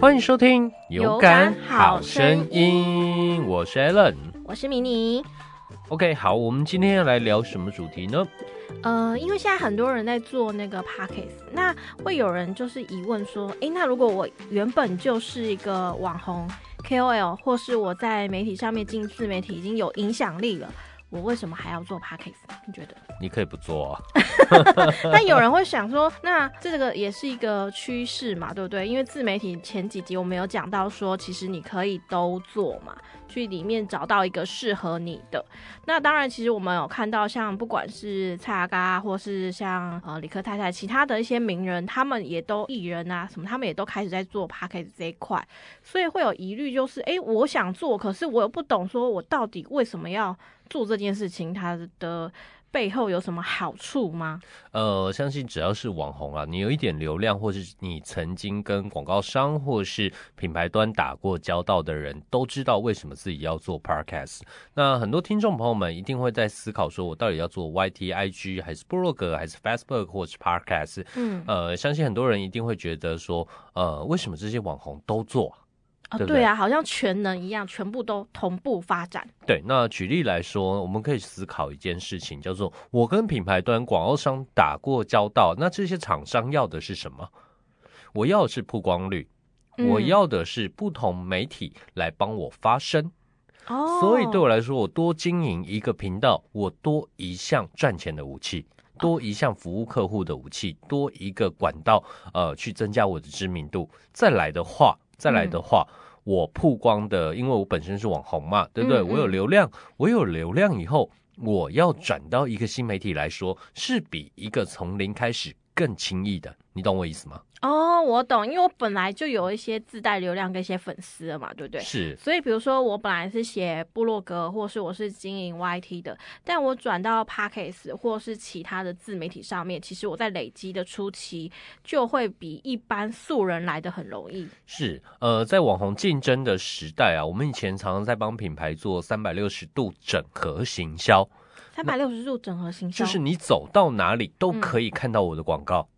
欢迎收听《有感好声音》，我是 Allen，我是迷你。OK，好，我们今天要来聊什么主题呢？呃，因为现在很多人在做那个 podcast，那会有人就是疑问说，诶，那如果我原本就是一个网红 KOL，或是我在媒体上面进自媒体已经有影响力了，我为什么还要做 podcast？你觉得？你可以不做啊，但有人会想说，那这个也是一个趋势嘛，对不对？因为自媒体前几集我们有讲到说，其实你可以都做嘛，去里面找到一个适合你的。那当然，其实我们有看到，像不管是蔡阿嘎，或是像呃李克太太，其他的一些名人，他们也都艺人啊什么，他们也都开始在做 p a c k a g e 这一块，所以会有疑虑，就是哎，我想做，可是我又不懂，说我到底为什么要做这件事情，它的。背后有什么好处吗？呃，相信只要是网红啊，你有一点流量，或是你曾经跟广告商或是品牌端打过交道的人，都知道为什么自己要做 podcast。那很多听众朋友们一定会在思考，说我到底要做 YT、IG 还是 blog 还是 Facebook 或是 podcast？嗯，呃，相信很多人一定会觉得说，呃，为什么这些网红都做？啊，对不对对啊，好像全能一样，全部都同步发展。对，那举例来说，我们可以思考一件事情，叫做我跟品牌端广告商打过交道，那这些厂商要的是什么？我要的是曝光率，嗯我要的是不同媒体来帮我发声。哦，所以对我来说，我多经营一个频道，我多一项赚钱的武器，多一项服务客户的武器，多一个管道，呃，去增加我的知名度。再来的话，再来的话。我曝光的，因为我本身是网红嘛，对不对？嗯嗯我有流量，我有流量以后，我要转到一个新媒体来说，是比一个从零开始更轻易的。你懂我意思吗？哦，我懂，因为我本来就有一些自带流量跟一些粉丝了嘛，对不对？是，所以，比如说我本来是写部落格，或是我是经营 YT 的，但我转到 Podcast 或是其他的自媒体上面，其实我在累积的初期就会比一般素人来的很容易。是，呃，在网红竞争的时代啊，我们以前常常在帮品牌做三百六十度整合行销，三百六十度整合行销，就是你走到哪里都可以看到我的广告。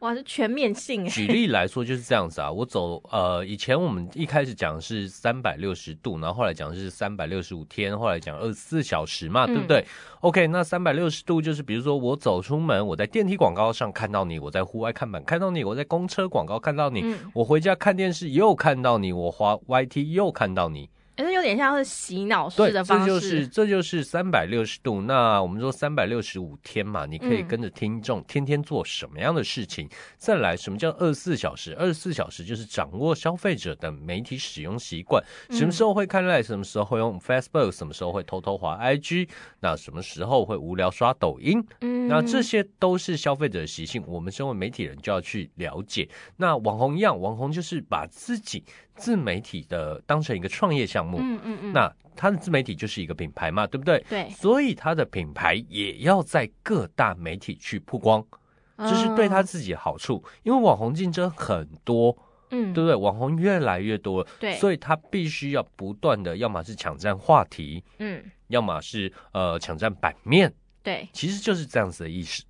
哇，是全面性哎。举例来说就是这样子啊，我走呃，以前我们一开始讲的是三百六十度，然后后来讲的是三百六十五天，后来讲二十四小时嘛，对不对、o k 那三百六十度就是比如说我走出门，我在电梯广告上看到你，我在户外看板看到你，我在公车广告看到你，嗯，我回家看电视又看到你，我滑 YT 又看到你。可是有点像是洗脑对，式的方式，这就是这就是三百六十度。那我们说三百六十五天嘛，你可以嗯跟着听众天天做什么样的事情？再来，什么叫二十四小时？二十四小时就是掌握消费者的媒体使用习惯，嗯什么时候会看 Line，什么时候会用 Facebook，什么时候会偷偷滑 IG，那什么时候会无聊刷抖音？嗯，那这些都是消费者的习性，我们身为媒体人就要去了解。那网红一样，网红就是把自己自媒体的当成一个创业项目，嗯嗯嗯，那他的自媒体就是一个品牌嘛，对不对？对，所以他的品牌也要在各大媒体去曝光，这是对他自己的好处。因为网红竞争很多，嗯，对不对？网红越来越多了，对，所以他必须要不断的，要么是抢占话题，嗯。要么是呃抢占版面，对，其实就是这样子的意思。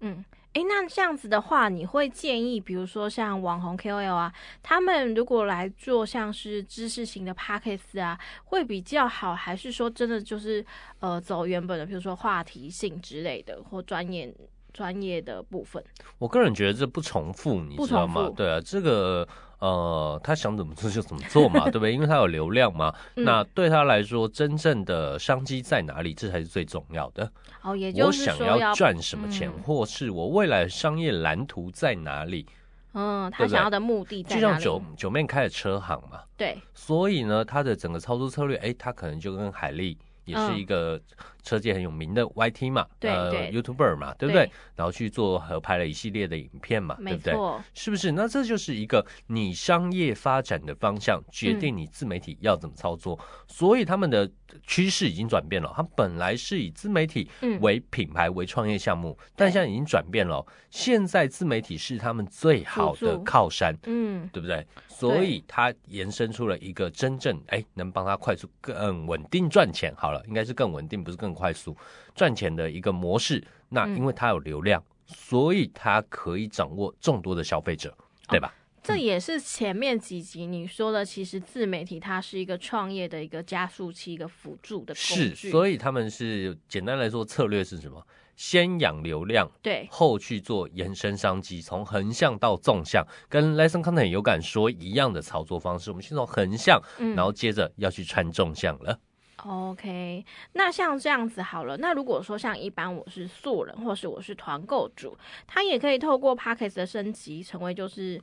嗯，诶，那这样子的话，你会建议，比如说像网红 KOL 啊，他们如果来做像是知识型的 p a c k a g e 啊，会比较好，还是说真的就是呃走原本的，比如说话题性之类的，或专业专业的部分？我个人觉得这不重复，你知道？吗对啊，这个呃，他想怎么做就怎么做嘛，对不对？因为他有流量嘛。嗯那对他来说，真正的商机在哪里？这才是最重要的。哦，也我就是想要赚什么钱，嗯或是我未来的商业蓝图在哪里？嗯，他想要的目的在就像？九九妹开的车行嘛，对，所以呢，他的整个操作策略，哎，他可能就跟海力也是嗯一个车界很有名的 YT 嘛，对呃对，YouTuber 嘛，对不对？然后去做合拍了一系列的影片嘛，对不对？是不是？那这就是一个你商业发展的方向，决嗯定你自媒体要怎么操作。所以他们的趋势已经转变了，他本来是以自媒体嗯，为品牌为创业项目，但现在已经转变了。现在自媒体是他们最好的靠山，嗯，对不对？所以它延伸出了一个真正哎能帮他快速、更稳定赚钱。好了，应该是更稳定，不是更快速赚钱的一个模式。那嗯因为它有流量，所以它可以掌握众多的消费者，对吧？这也是前面几集你说的，其实自媒体它是一个创业的一个加速器，一个辅助的工是，具。所以他们是简单来说，策略是什么？先养流量，对，后去做延伸商机，从横向到纵向，跟 Lesson Content 有感说一样的操作方式。我们先从横向，嗯然后接着要去穿纵向了。OK，那像这样子好了。那如果说像一般我是素人，或是我是团购主，他也可以透过 p a c k a g e 的升级，成为就是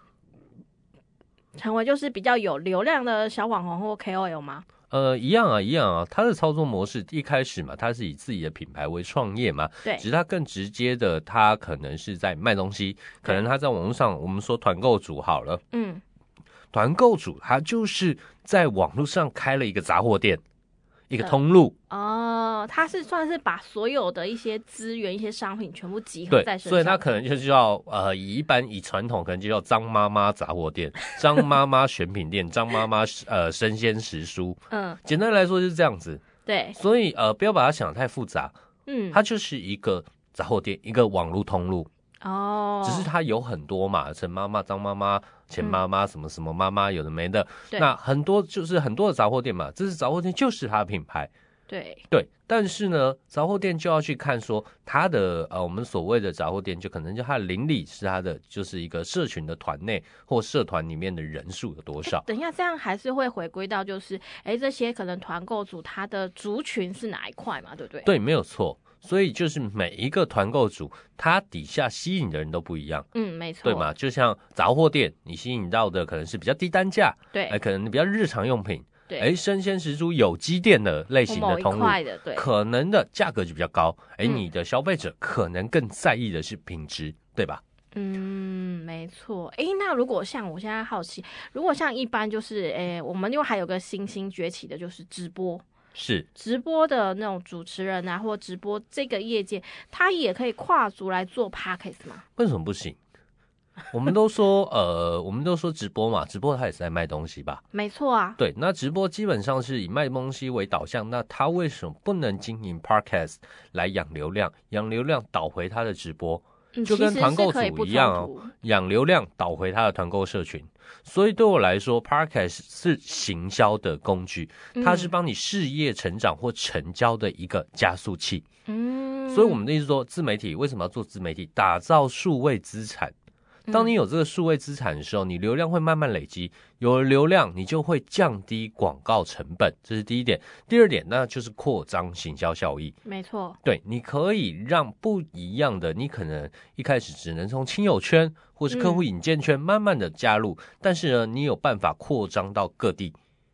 成为就是比较有流量的小网红或 KOL 吗？呃，一样啊，一样啊。他的操作模式一开始嘛，他是以自己的品牌为创业嘛，对只是他更直接的，他可能是在卖东西，可能他在网络上，我们说团购主好了，嗯，团购主他就是在网络上开了一个杂货店，一个嗯。通路，哦，它是算是把所有的一些资源、一些商品全部集合在，身上，所以它可能就是叫呃，以一般以传统可能就叫张妈妈杂货店、张妈妈选品店、张妈妈呃生鲜食蔬，嗯，简单来说就是这样子。对，所以呃，不要把它想得太复杂，嗯，它就是一个杂货店，一个网络通路，哦，只是它有很多嘛，陈妈妈、张妈妈、钱妈妈、什么什么妈妈，有的没的。对那很多就是很多的杂货店嘛，这是杂货店就是它的品牌，对，对。但是呢，杂货店就要去看说它的呃，我们所谓的杂货店，就可能就它的邻里是它的就是一个社群的团内或社团里面的人数有多少。等一下，这样还是会回归到就是，哎，这些可能团购组它的族群是哪一块嘛，对不对？，对，没有错。所以就是每一个团购组，它底下吸引的人都不一样。嗯，没错，对嘛？？就像杂货店，你吸引到的可能是比较低单价，对，哎，可能比较日常用品，对，哎，生鲜食蔬有机店的类型的通路，的，对，可能的价格就比较高，哎，嗯你的消费者可能更在意的是品质，对吧？嗯，没错。诶，那如果像我现在好奇，如果像一般就是，诶，我们又还有个新兴崛起的，就是直播，是，直播的那种主持人啊，或直播这个业界，他也可以跨足来做 podcast 吗？为什么不行？我们都说，呃，我们都说直播嘛，直播他也是在卖东西吧？没错啊，对，那直播基本上是以卖东西为导向，那他为什么不能经营 podcast 来养流量？养流量导回他的直播，嗯，就跟团购组一样哦养流量导回他的团购社群。所以对我来说 p a r k a s 是行销的工具，它是嗯帮你事业成长或成交的一个加速器。嗯，所以我们的意思说，自媒体为什么要做自媒体？打造数位资产。当你有这个数位资产的时候，你流量会慢慢累积，有了流量，你就会降低广告成本，这是第一点。第二点，那就是扩张行销效益。没错，对，你可以让不一样的，你可能一开始只能从亲友圈或是客户引荐圈慢慢的加入，但是呢，你有办法扩张到各地，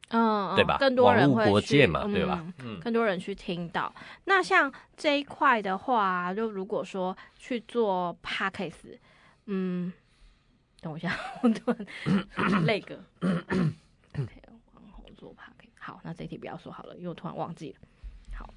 嗯，嗯对吧？更多网络人会去国界嘛，对吧嗯？嗯，更多人去听到。那像这一块的话，就如果说去做 podcast，嗯，等我一下，我突然 累个。网红做 podcast，好，那这一题不要说好了，因为我突然忘记了。好，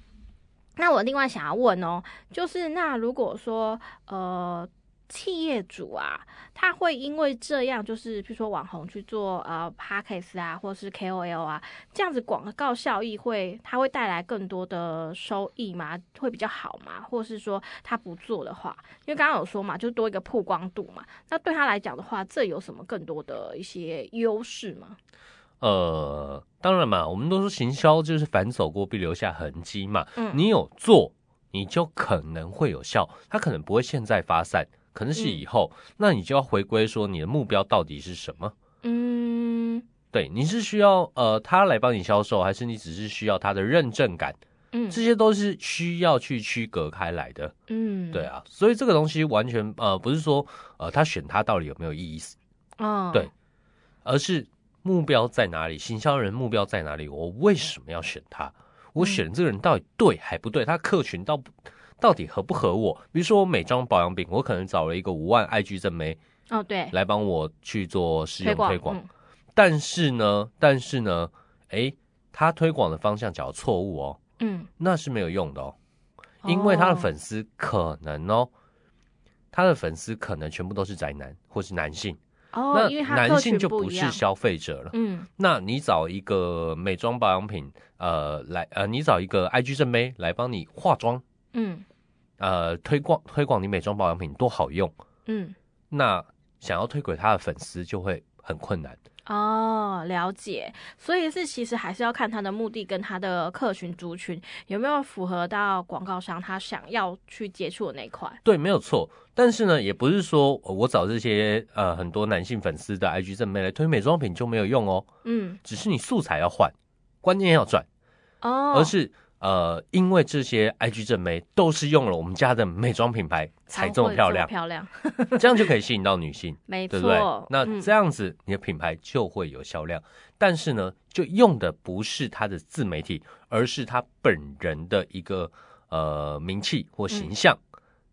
那我另外想要问哦，就是那如果说呃。企业主啊，他会因为这样，就是比如说网红去做呃 podcast 啊，或是 KOL 啊，这样子广告效益会，他会带来更多的收益吗？会比较好吗？或是说他不做的话，因为刚刚有说嘛，就多一个曝光度嘛，那对他来讲的话，这有什么更多的一些优势吗？呃，当然嘛，我们都说行销就是反走过必留下痕迹嘛。嗯你有做，你就可能会有效，它可能不会现在发散，可能是以后，那你就要回归说你的目标到底是什么？嗯对，你是需要呃他来帮你销售，还是你只是需要他的认证感？嗯这些都是需要去区隔开来的。嗯，对，啊，所以这个东西完全呃不是说呃他选他到底有没有意思，嗯，对而是目标在哪里，行销人目标在哪里，我为什么要选他？我选这个人到底对还不对？他客群到到底合不合我？比如说我美妆保养品，我可能找了一个五万 IG 正妹哦对，来帮我去做试用推广，嗯。但是呢，但是呢，诶，他推广的方向假如错误哦，嗯，那是没有用的哦，因为他的粉丝可能哦，他的粉丝可能全部都是宅男或是男性，哦，那因为他男性就不，是消费者了。嗯。那你找一个美妆保养品，呃，来呃，你找一个 IG 正妹来帮你化妆，嗯呃，推广推广你美妆保养品多好用。嗯那想要推给他的粉丝就会很困难。哦，了解。所以是其实还是要看他的目的跟他的客群族群有没有符合到广告商他想要去接触的那一块。对，没有错。但是呢，也不是说我找这些呃很多男性粉丝的 IG 正妹来推美妆品就没有用哦。嗯，只是你素材要换，关键要转，哦，而是呃，因为这些 IG 正妹都是用了我们家的美妆品牌才这么漂亮，漂亮，这样就可以吸引到女性。没对不对错？。那嗯这样子你的品牌就会有销量，但是呢，就用的不是他的自媒体，而是他本人的一个呃名气或形象，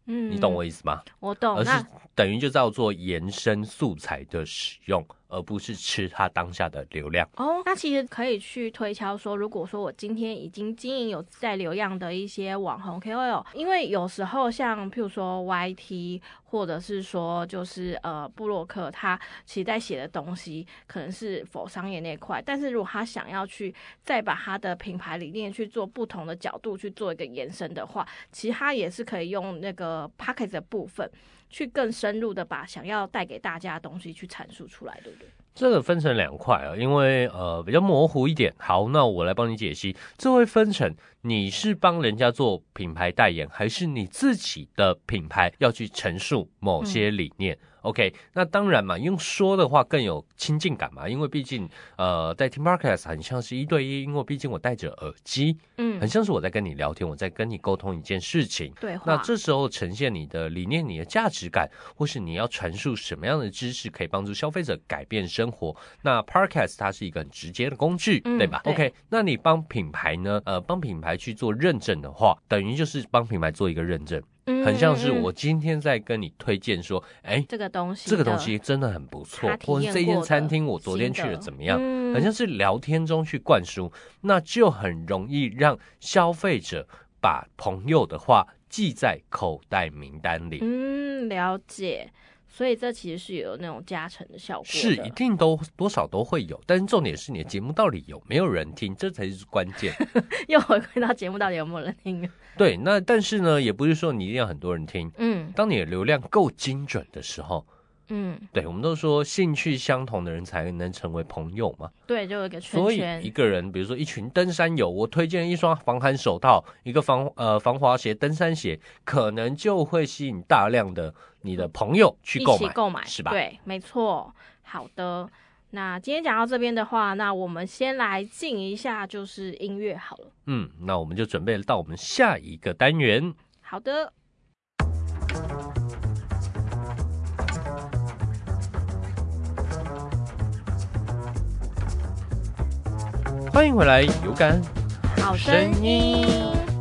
嗯你懂我意思吗？我懂。而是等于就叫做延伸素材的使用，而不是吃它当下的流量。哦，那其实可以去推敲说，如果说我今天已经经营有在流量的一些网红 KOL，因为有时候像譬如说 YT，或者是说就是呃布洛克，他其实在写的东西可能是否商业那块，但是如果他想要去再把他的品牌理念去做不同的角度去做一个延伸的话，其实他也是可以用那个 p o c k e t 的部分。去更深入的把想要带给大家的东西去阐述出来，对不对？这个分成两块啊，因为呃比较模糊一点。好，那我来帮你解析。这会分成你是帮人家做品牌代言，还是你自己的品牌要去陈述某些理念。OK，那当然嘛，用说的话更有亲近感嘛，因为毕竟呃在听 podcast 很像是一对一，因为毕竟我戴着耳机，嗯很，像是我在跟你聊天，我在跟你沟通一件事情。对。那这时候呈现你的理念、你的价值感，或是你要传输什么样的知识，可以帮助消费者改变生活。那 Podcast 它是一个很直接的工具，嗯对吧对 o k 那你帮品牌呢？呃，帮品牌去做认证的话，等于就是帮品牌做一个认证，嗯很像是我今天在跟你推荐说，哎、这个东西，这个东西真的很不错或者这间餐厅我昨天去的了怎么样？嗯很像是聊天中去灌输，那就很容易让消费者把朋友的话记在口袋名单里，嗯，了解。所以这其实是有那种加成的效果的，是一定都多少都会有，但是重点是你的节目到底有没有人听，这才是关键。又回归到节目到底有没有人听？对，那但是呢，也不是说你一定要很多人听，嗯当你的流量够精准的时候，嗯，对我们都说兴趣相同的人才能成为朋友嘛。对，就有一个圈所以一，个人，比如说一群登山友，我推荐一双防寒手套，一个防呃防滑鞋、登山鞋，可能就会吸引大量的你的朋友去一购买，起购买，是吧？对，没错。好的，那今天讲到这边的话，那我们先来进一下就是音乐好了。嗯，那我们就准备到我们下一个单元。好的，欢迎回来，有感好声音，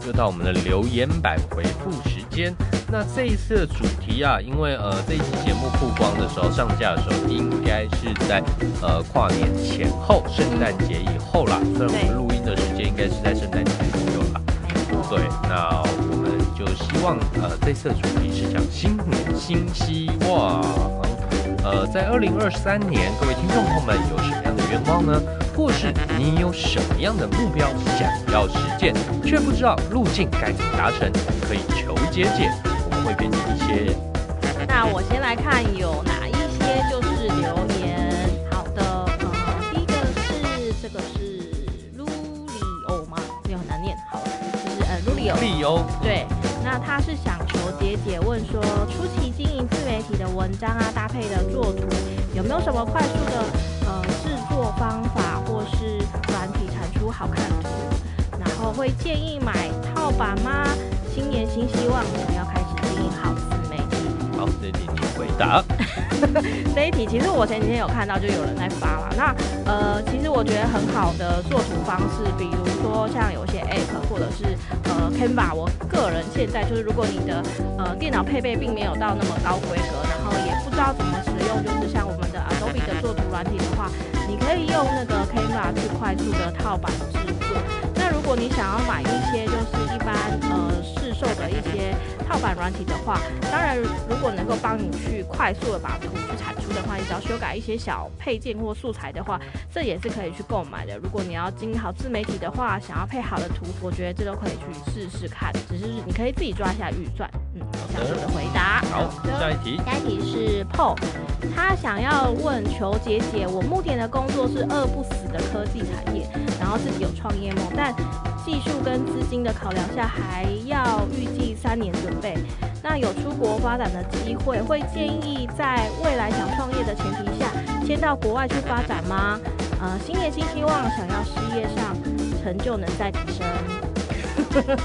又到我们的留言板回复时间。那这一次的主题啊，因为呃这一期节目曝光的时候，上架的时候应该是在呃跨年前后，圣诞节以后啦。虽然我们录音的时间应该是在圣诞节左右啦。对，那我们就希望呃这次的主题是讲新年新希望。呃，在二零二三年，各位听众朋友们有什么样的愿望呢？或是你有什么样的目标想要实践，却不知道路径该怎么达成，可以求解解，我们会给你一些那我先来看有哪一些就是留言。好的，呃，第一个是这个是 Lulio 吗？这个很难念。好了，就是呃 Lulio。理由。对，那他是想求姐姐问说，初期经营自媒体的文章啊，搭配的作图，有没有什么快速的呃制作方法，或是软体产出好看图？然后会建议买套版吗？新年新希望，我们要开始经营好自媒体。好，这题你回答。这一题其实我前几天有看到，就有人在发了。那呃，其实我觉得很好的作图方式，比如说像有些 App 或者是呃 Canva，我个人现在就是，如果你的呃电脑配备并没有到那么高规格，然后也不知道怎么使用，就是像我们的 Adobe 的作图软体的话，你可以用那个 Canva 去快速的套版制作。那如果你想要买一些就是一般呃市售的一些套版软体的话，当然如果能够帮你去快速的把图去产出的话，你只要修改一些小配件或素材的话，这也是可以去购买的。如果你要经营好自媒体的话，想要配好的图，我觉得这都可以去试试看，只是你可以自己抓一下预算。嗯，这样是我的回答。好，的下一题。下一题是 PO，他想要问求姐姐，我目前的工作是饿不死的科技产业，然后自己有创业梦，但技术跟资金的考量下，还要预计三年准备。那有出国发展的机会，会建议在未来想创业的前提下，先到国外去发展吗？呃，新年新希望，想要事业上成就能再提升。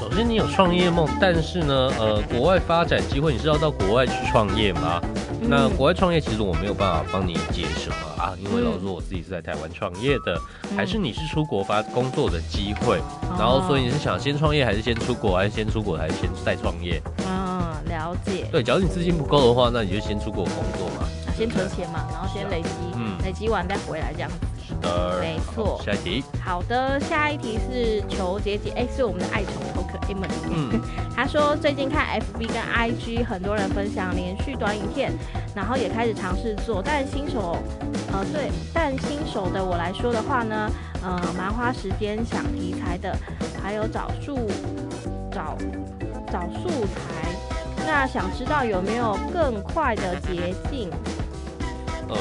首先，你有创业梦，但是呢，呃，国外发展机会，你是要到国外去创业吗？那国外创业，其实我没有办法帮你解什么啊，因为老实说，我自己是在台湾创业的，还是你是出国发工作的机会，然后所以你是想先创业，还是先出国，还是先出国，还是先再创业？嗯，了解。对，假如你资金不够的话，那你就先出国工作嘛，先存钱嘛，然后先累积，嗯，累积完再回来这样。是的，没错。下一题，好的，下一题是求姐姐，哎，是我们的爱宠 Emily。嗯，他说最近看 FB 跟 IG 很多人分享连续短影片，然后也开始尝试做，但新手，呃，对，但新手的我来说的话呢，呃，蛮花时间想题材的，还有找素找找素材，那想知道有没有更快的捷径？呃。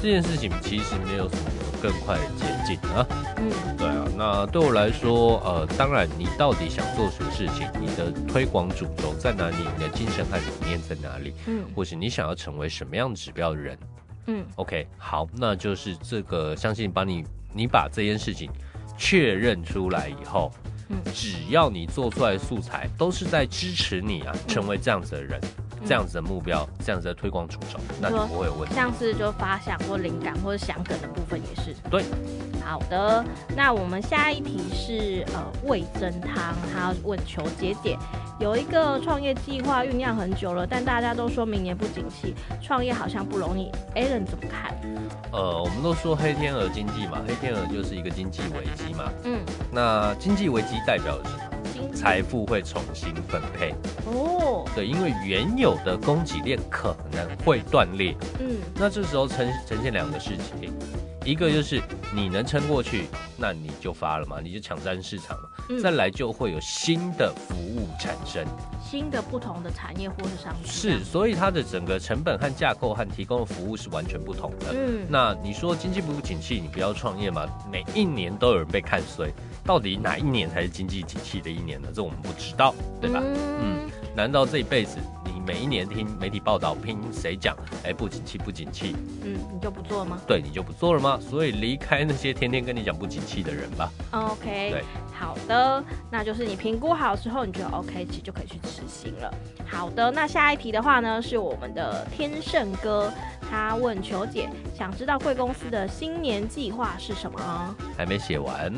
这件事情其实没有什么更快的捷径啊。嗯，对啊。那对我来说，呃，当然，你到底想做什么事情？你的推广主轴在哪里？你的精神和理念在哪里？嗯，或是你想要成为什么样指标的人？嗯，OK，好，那就是这个，相信帮你，你把这件事情确认出来以后，嗯，只要你做出来的素材都是在支持你啊，成为这样子的人。这样子的目标，这样子的推广主轴，那就不会有问题。像是就发想或灵感或者想梗的部分也是。对，好的。那我们下一题是呃味增汤，他问求姐姐，有一个创业计划酝酿很久了，但大家都说明年不景气，创业好像不容易。Allen 怎么看？呃，我们都说黑天鹅经济嘛，黑天鹅就是一个经济危机嘛。嗯。那经济危机代表什么？财富会重新分配。哦，对，因为原有的供给链可能会断裂，嗯，那这时候呈呈现两个事情，一个就是你能撑过去，那你就发了嘛，你就抢占市场了，再来就会有新的服务产生。新的不同的产业或是商品是，所以它的整个成本和架构和提供的服务是完全不同的。嗯，那你说经济不景气，你不要创业嘛？每一年都有人被看衰，到底哪一年才是经济景气的一年呢？这我们不知道，对吧？嗯，难道这一辈子？每一年听媒体报道，听谁讲？哎，不景气，不景气。嗯，你就不做了吗？对，你就不做了吗？所以离开那些天天跟你讲不景气的人吧。OK，对，好的，那就是你评估好之后，你觉得 OK，其实就可以去执行了。好的，那下一题的话呢，是我们的天盛哥。他问球姐，想知道贵公司的新年计划是什么？还没写完。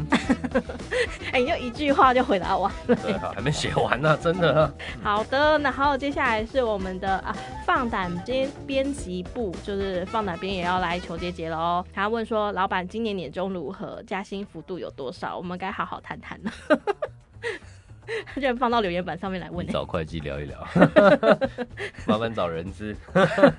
哎，你就一句话就回答完了。对，还没写完呢，真的。好的，然后接下来是我们的啊放胆编编辑部，就是放胆编也要来求姐姐了哦。他问说，老板今年年终如何？加薪幅度有多少？我们该好好谈谈了。他居然放到留言板上面来问，找会计聊一聊，麻烦找人资。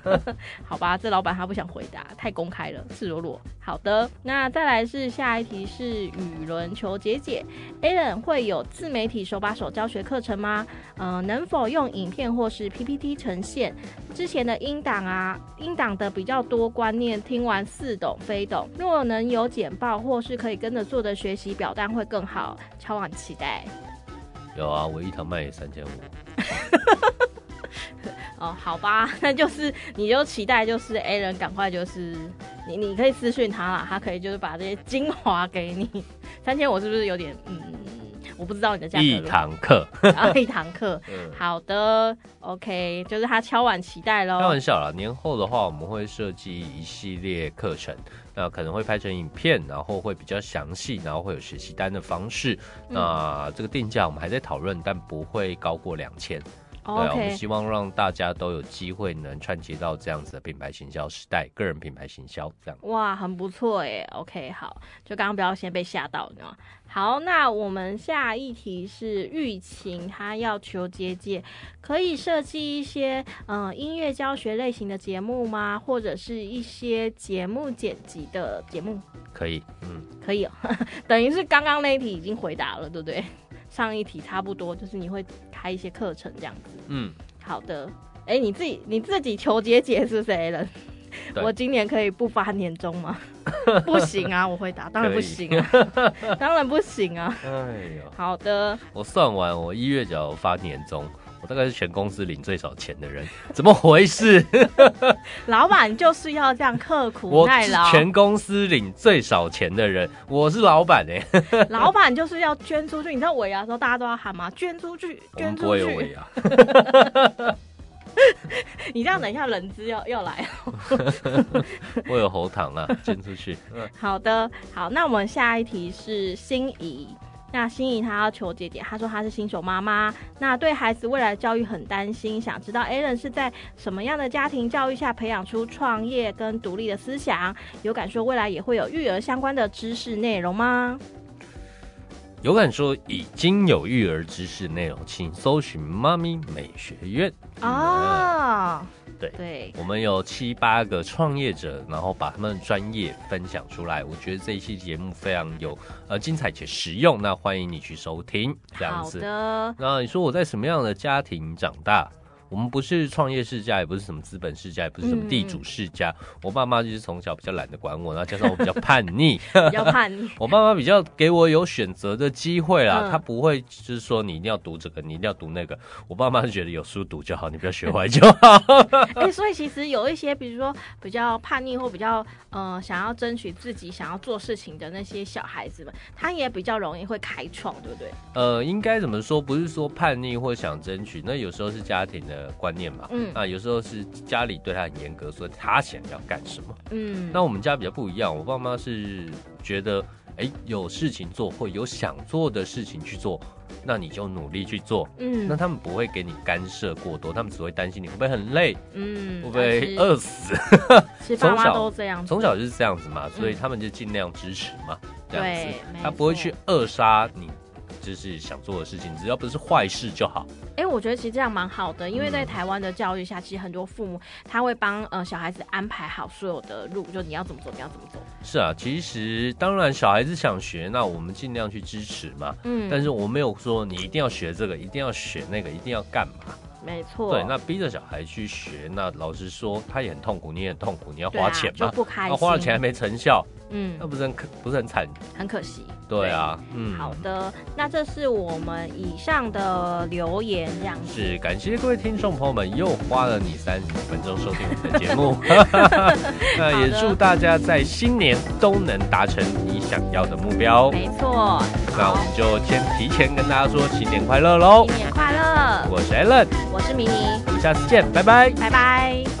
好吧，这老板他不想回答，太公开了，赤裸裸。好的，那再来是下一题是语轮求解解，Alan 会有自媒体手把手教学课程吗？呃，能否用影片或是 PPT 呈现之前的英档啊？英档的比较多观念，听完似懂非懂。若能有简报或是可以跟着做的学习表单会更好，超往期待。有啊，我一堂卖三千五。哦，好吧，那就是你就期待就是 A 人赶快就是你你可以私讯他啦，他可以就是把这些精华给你。三千五是不是有点嗯？我不知道你的价格。一堂课啊，一堂课。好的，OK，就是他敲碗期待喽。开玩笑啦，年后的话我们会设计一系列课程。那可能会拍成影片，然后会比较详细，然后会有学习单的方式。那这个定价我们还在讨论，但不会高过两千。对，我们希望让大家都有机会能串接到这样子的品牌行销时代，个人品牌行销这样。哇，很不错哎。OK，好，就刚刚不要先被吓到，你知道吗？好，那我们下一题是玉琴，她要求接界可以设计一些嗯音乐教学类型的节目吗？或者是一些节目剪辑的节目？可以，嗯，可以，哦 等于是刚刚那一题已经回答了，对不对？上一题差不多，就是你会开一些课程这样子。嗯，好的。哎、你自己你自己求解解是谁了？我今年可以不发年终吗？不行啊，我回答，当然不行啊，当然不行啊。哎呦，好的，我算完，我一月就要发年终，我大概是全公司领最少钱的人，怎么回事？老板就是要这样刻苦耐劳，全公司领最少钱的人，我是老板哎、老板就是要捐出去。你知道尾牙的时候大家都要喊吗？捐出去，捐出不会有尾去。牙，你这样等一下人资要要来。我有喉糖啊，捐出去。嗯好的，好，那我们下一题是心仪。那心仪她要求姐姐，她说她是新手妈妈，那对孩子未来教育很担心，想知道 Alan 是在什么样的家庭教育下培养出创业跟独立的思想？有敢说未来也会有育儿相关的知识内容吗？有敢说已经有育儿知识内容，请搜寻妈咪美学院。哦，对对，我们有七八个创业者，然后把他们的专业分享出来。我觉得这一期节目非常有呃精彩且实用，那欢迎你去收听这样好子。的，那你说我在什么样的家庭长大？我们不是创业世家，也不是什么资本世家，也不是什么地主世家。我爸妈就是从小比较懒得管我，然后加上我比较叛逆，比较叛逆。我爸妈比较给我有选择的机会啦，嗯他不会就是说你一定要读这个，你一定要读那个。我爸妈是觉得有书读就好，你不要学坏就好。哎、所以其实有一些，比如说比较叛逆或比较呃想要争取自己想要做事情的那些小孩子们，他也比较容易会开创，对不对？呃，应该怎么说？不是说叛逆或想争取，那有时候是家庭的观念嘛。嗯那有时候是家里对他很严格，所以他想要干什么。嗯，那我们家比较不一样，我爸妈是觉得，哎、有事情做或有想做的事情去做，那你就努力去做。嗯那他们不会给你干涉过多，他们只会担心你会不会很累，嗯会不会饿死。其实从小都这样子，从小就是这样子嘛，所以嗯他们就尽量支持嘛，这样子对，他不会去扼杀你。就是想做的事情，只要不是坏事就好。哎、我觉得其实这样蛮好的，因为在嗯台湾的教育下，其实很多父母他会帮呃小孩子安排好所有的路，就你要怎么走，你要怎么走。是啊，其实当然小孩子想学，那我们尽量去支持嘛。嗯，但是我没有说你一定要学这个，一定要学那个，一定要干嘛。没错，对，那逼着小孩去学，那老实说，他也很痛苦，你也很痛苦，你要花钱嘛，就不开心，那花了钱还没成效，嗯那，不是很可不是很惨？很可惜。对啊，嗯，好的，那这是我们以上的留言，这样子。是感谢各位听众朋友们又花了你三十分钟收听我们的节目，那也祝大家在新年都能达成你想要的目标。没错，那我们就先提前跟大家说新年快乐喽！新年快乐！我是 Allen，我是迷你，我们下次见，拜拜。拜拜。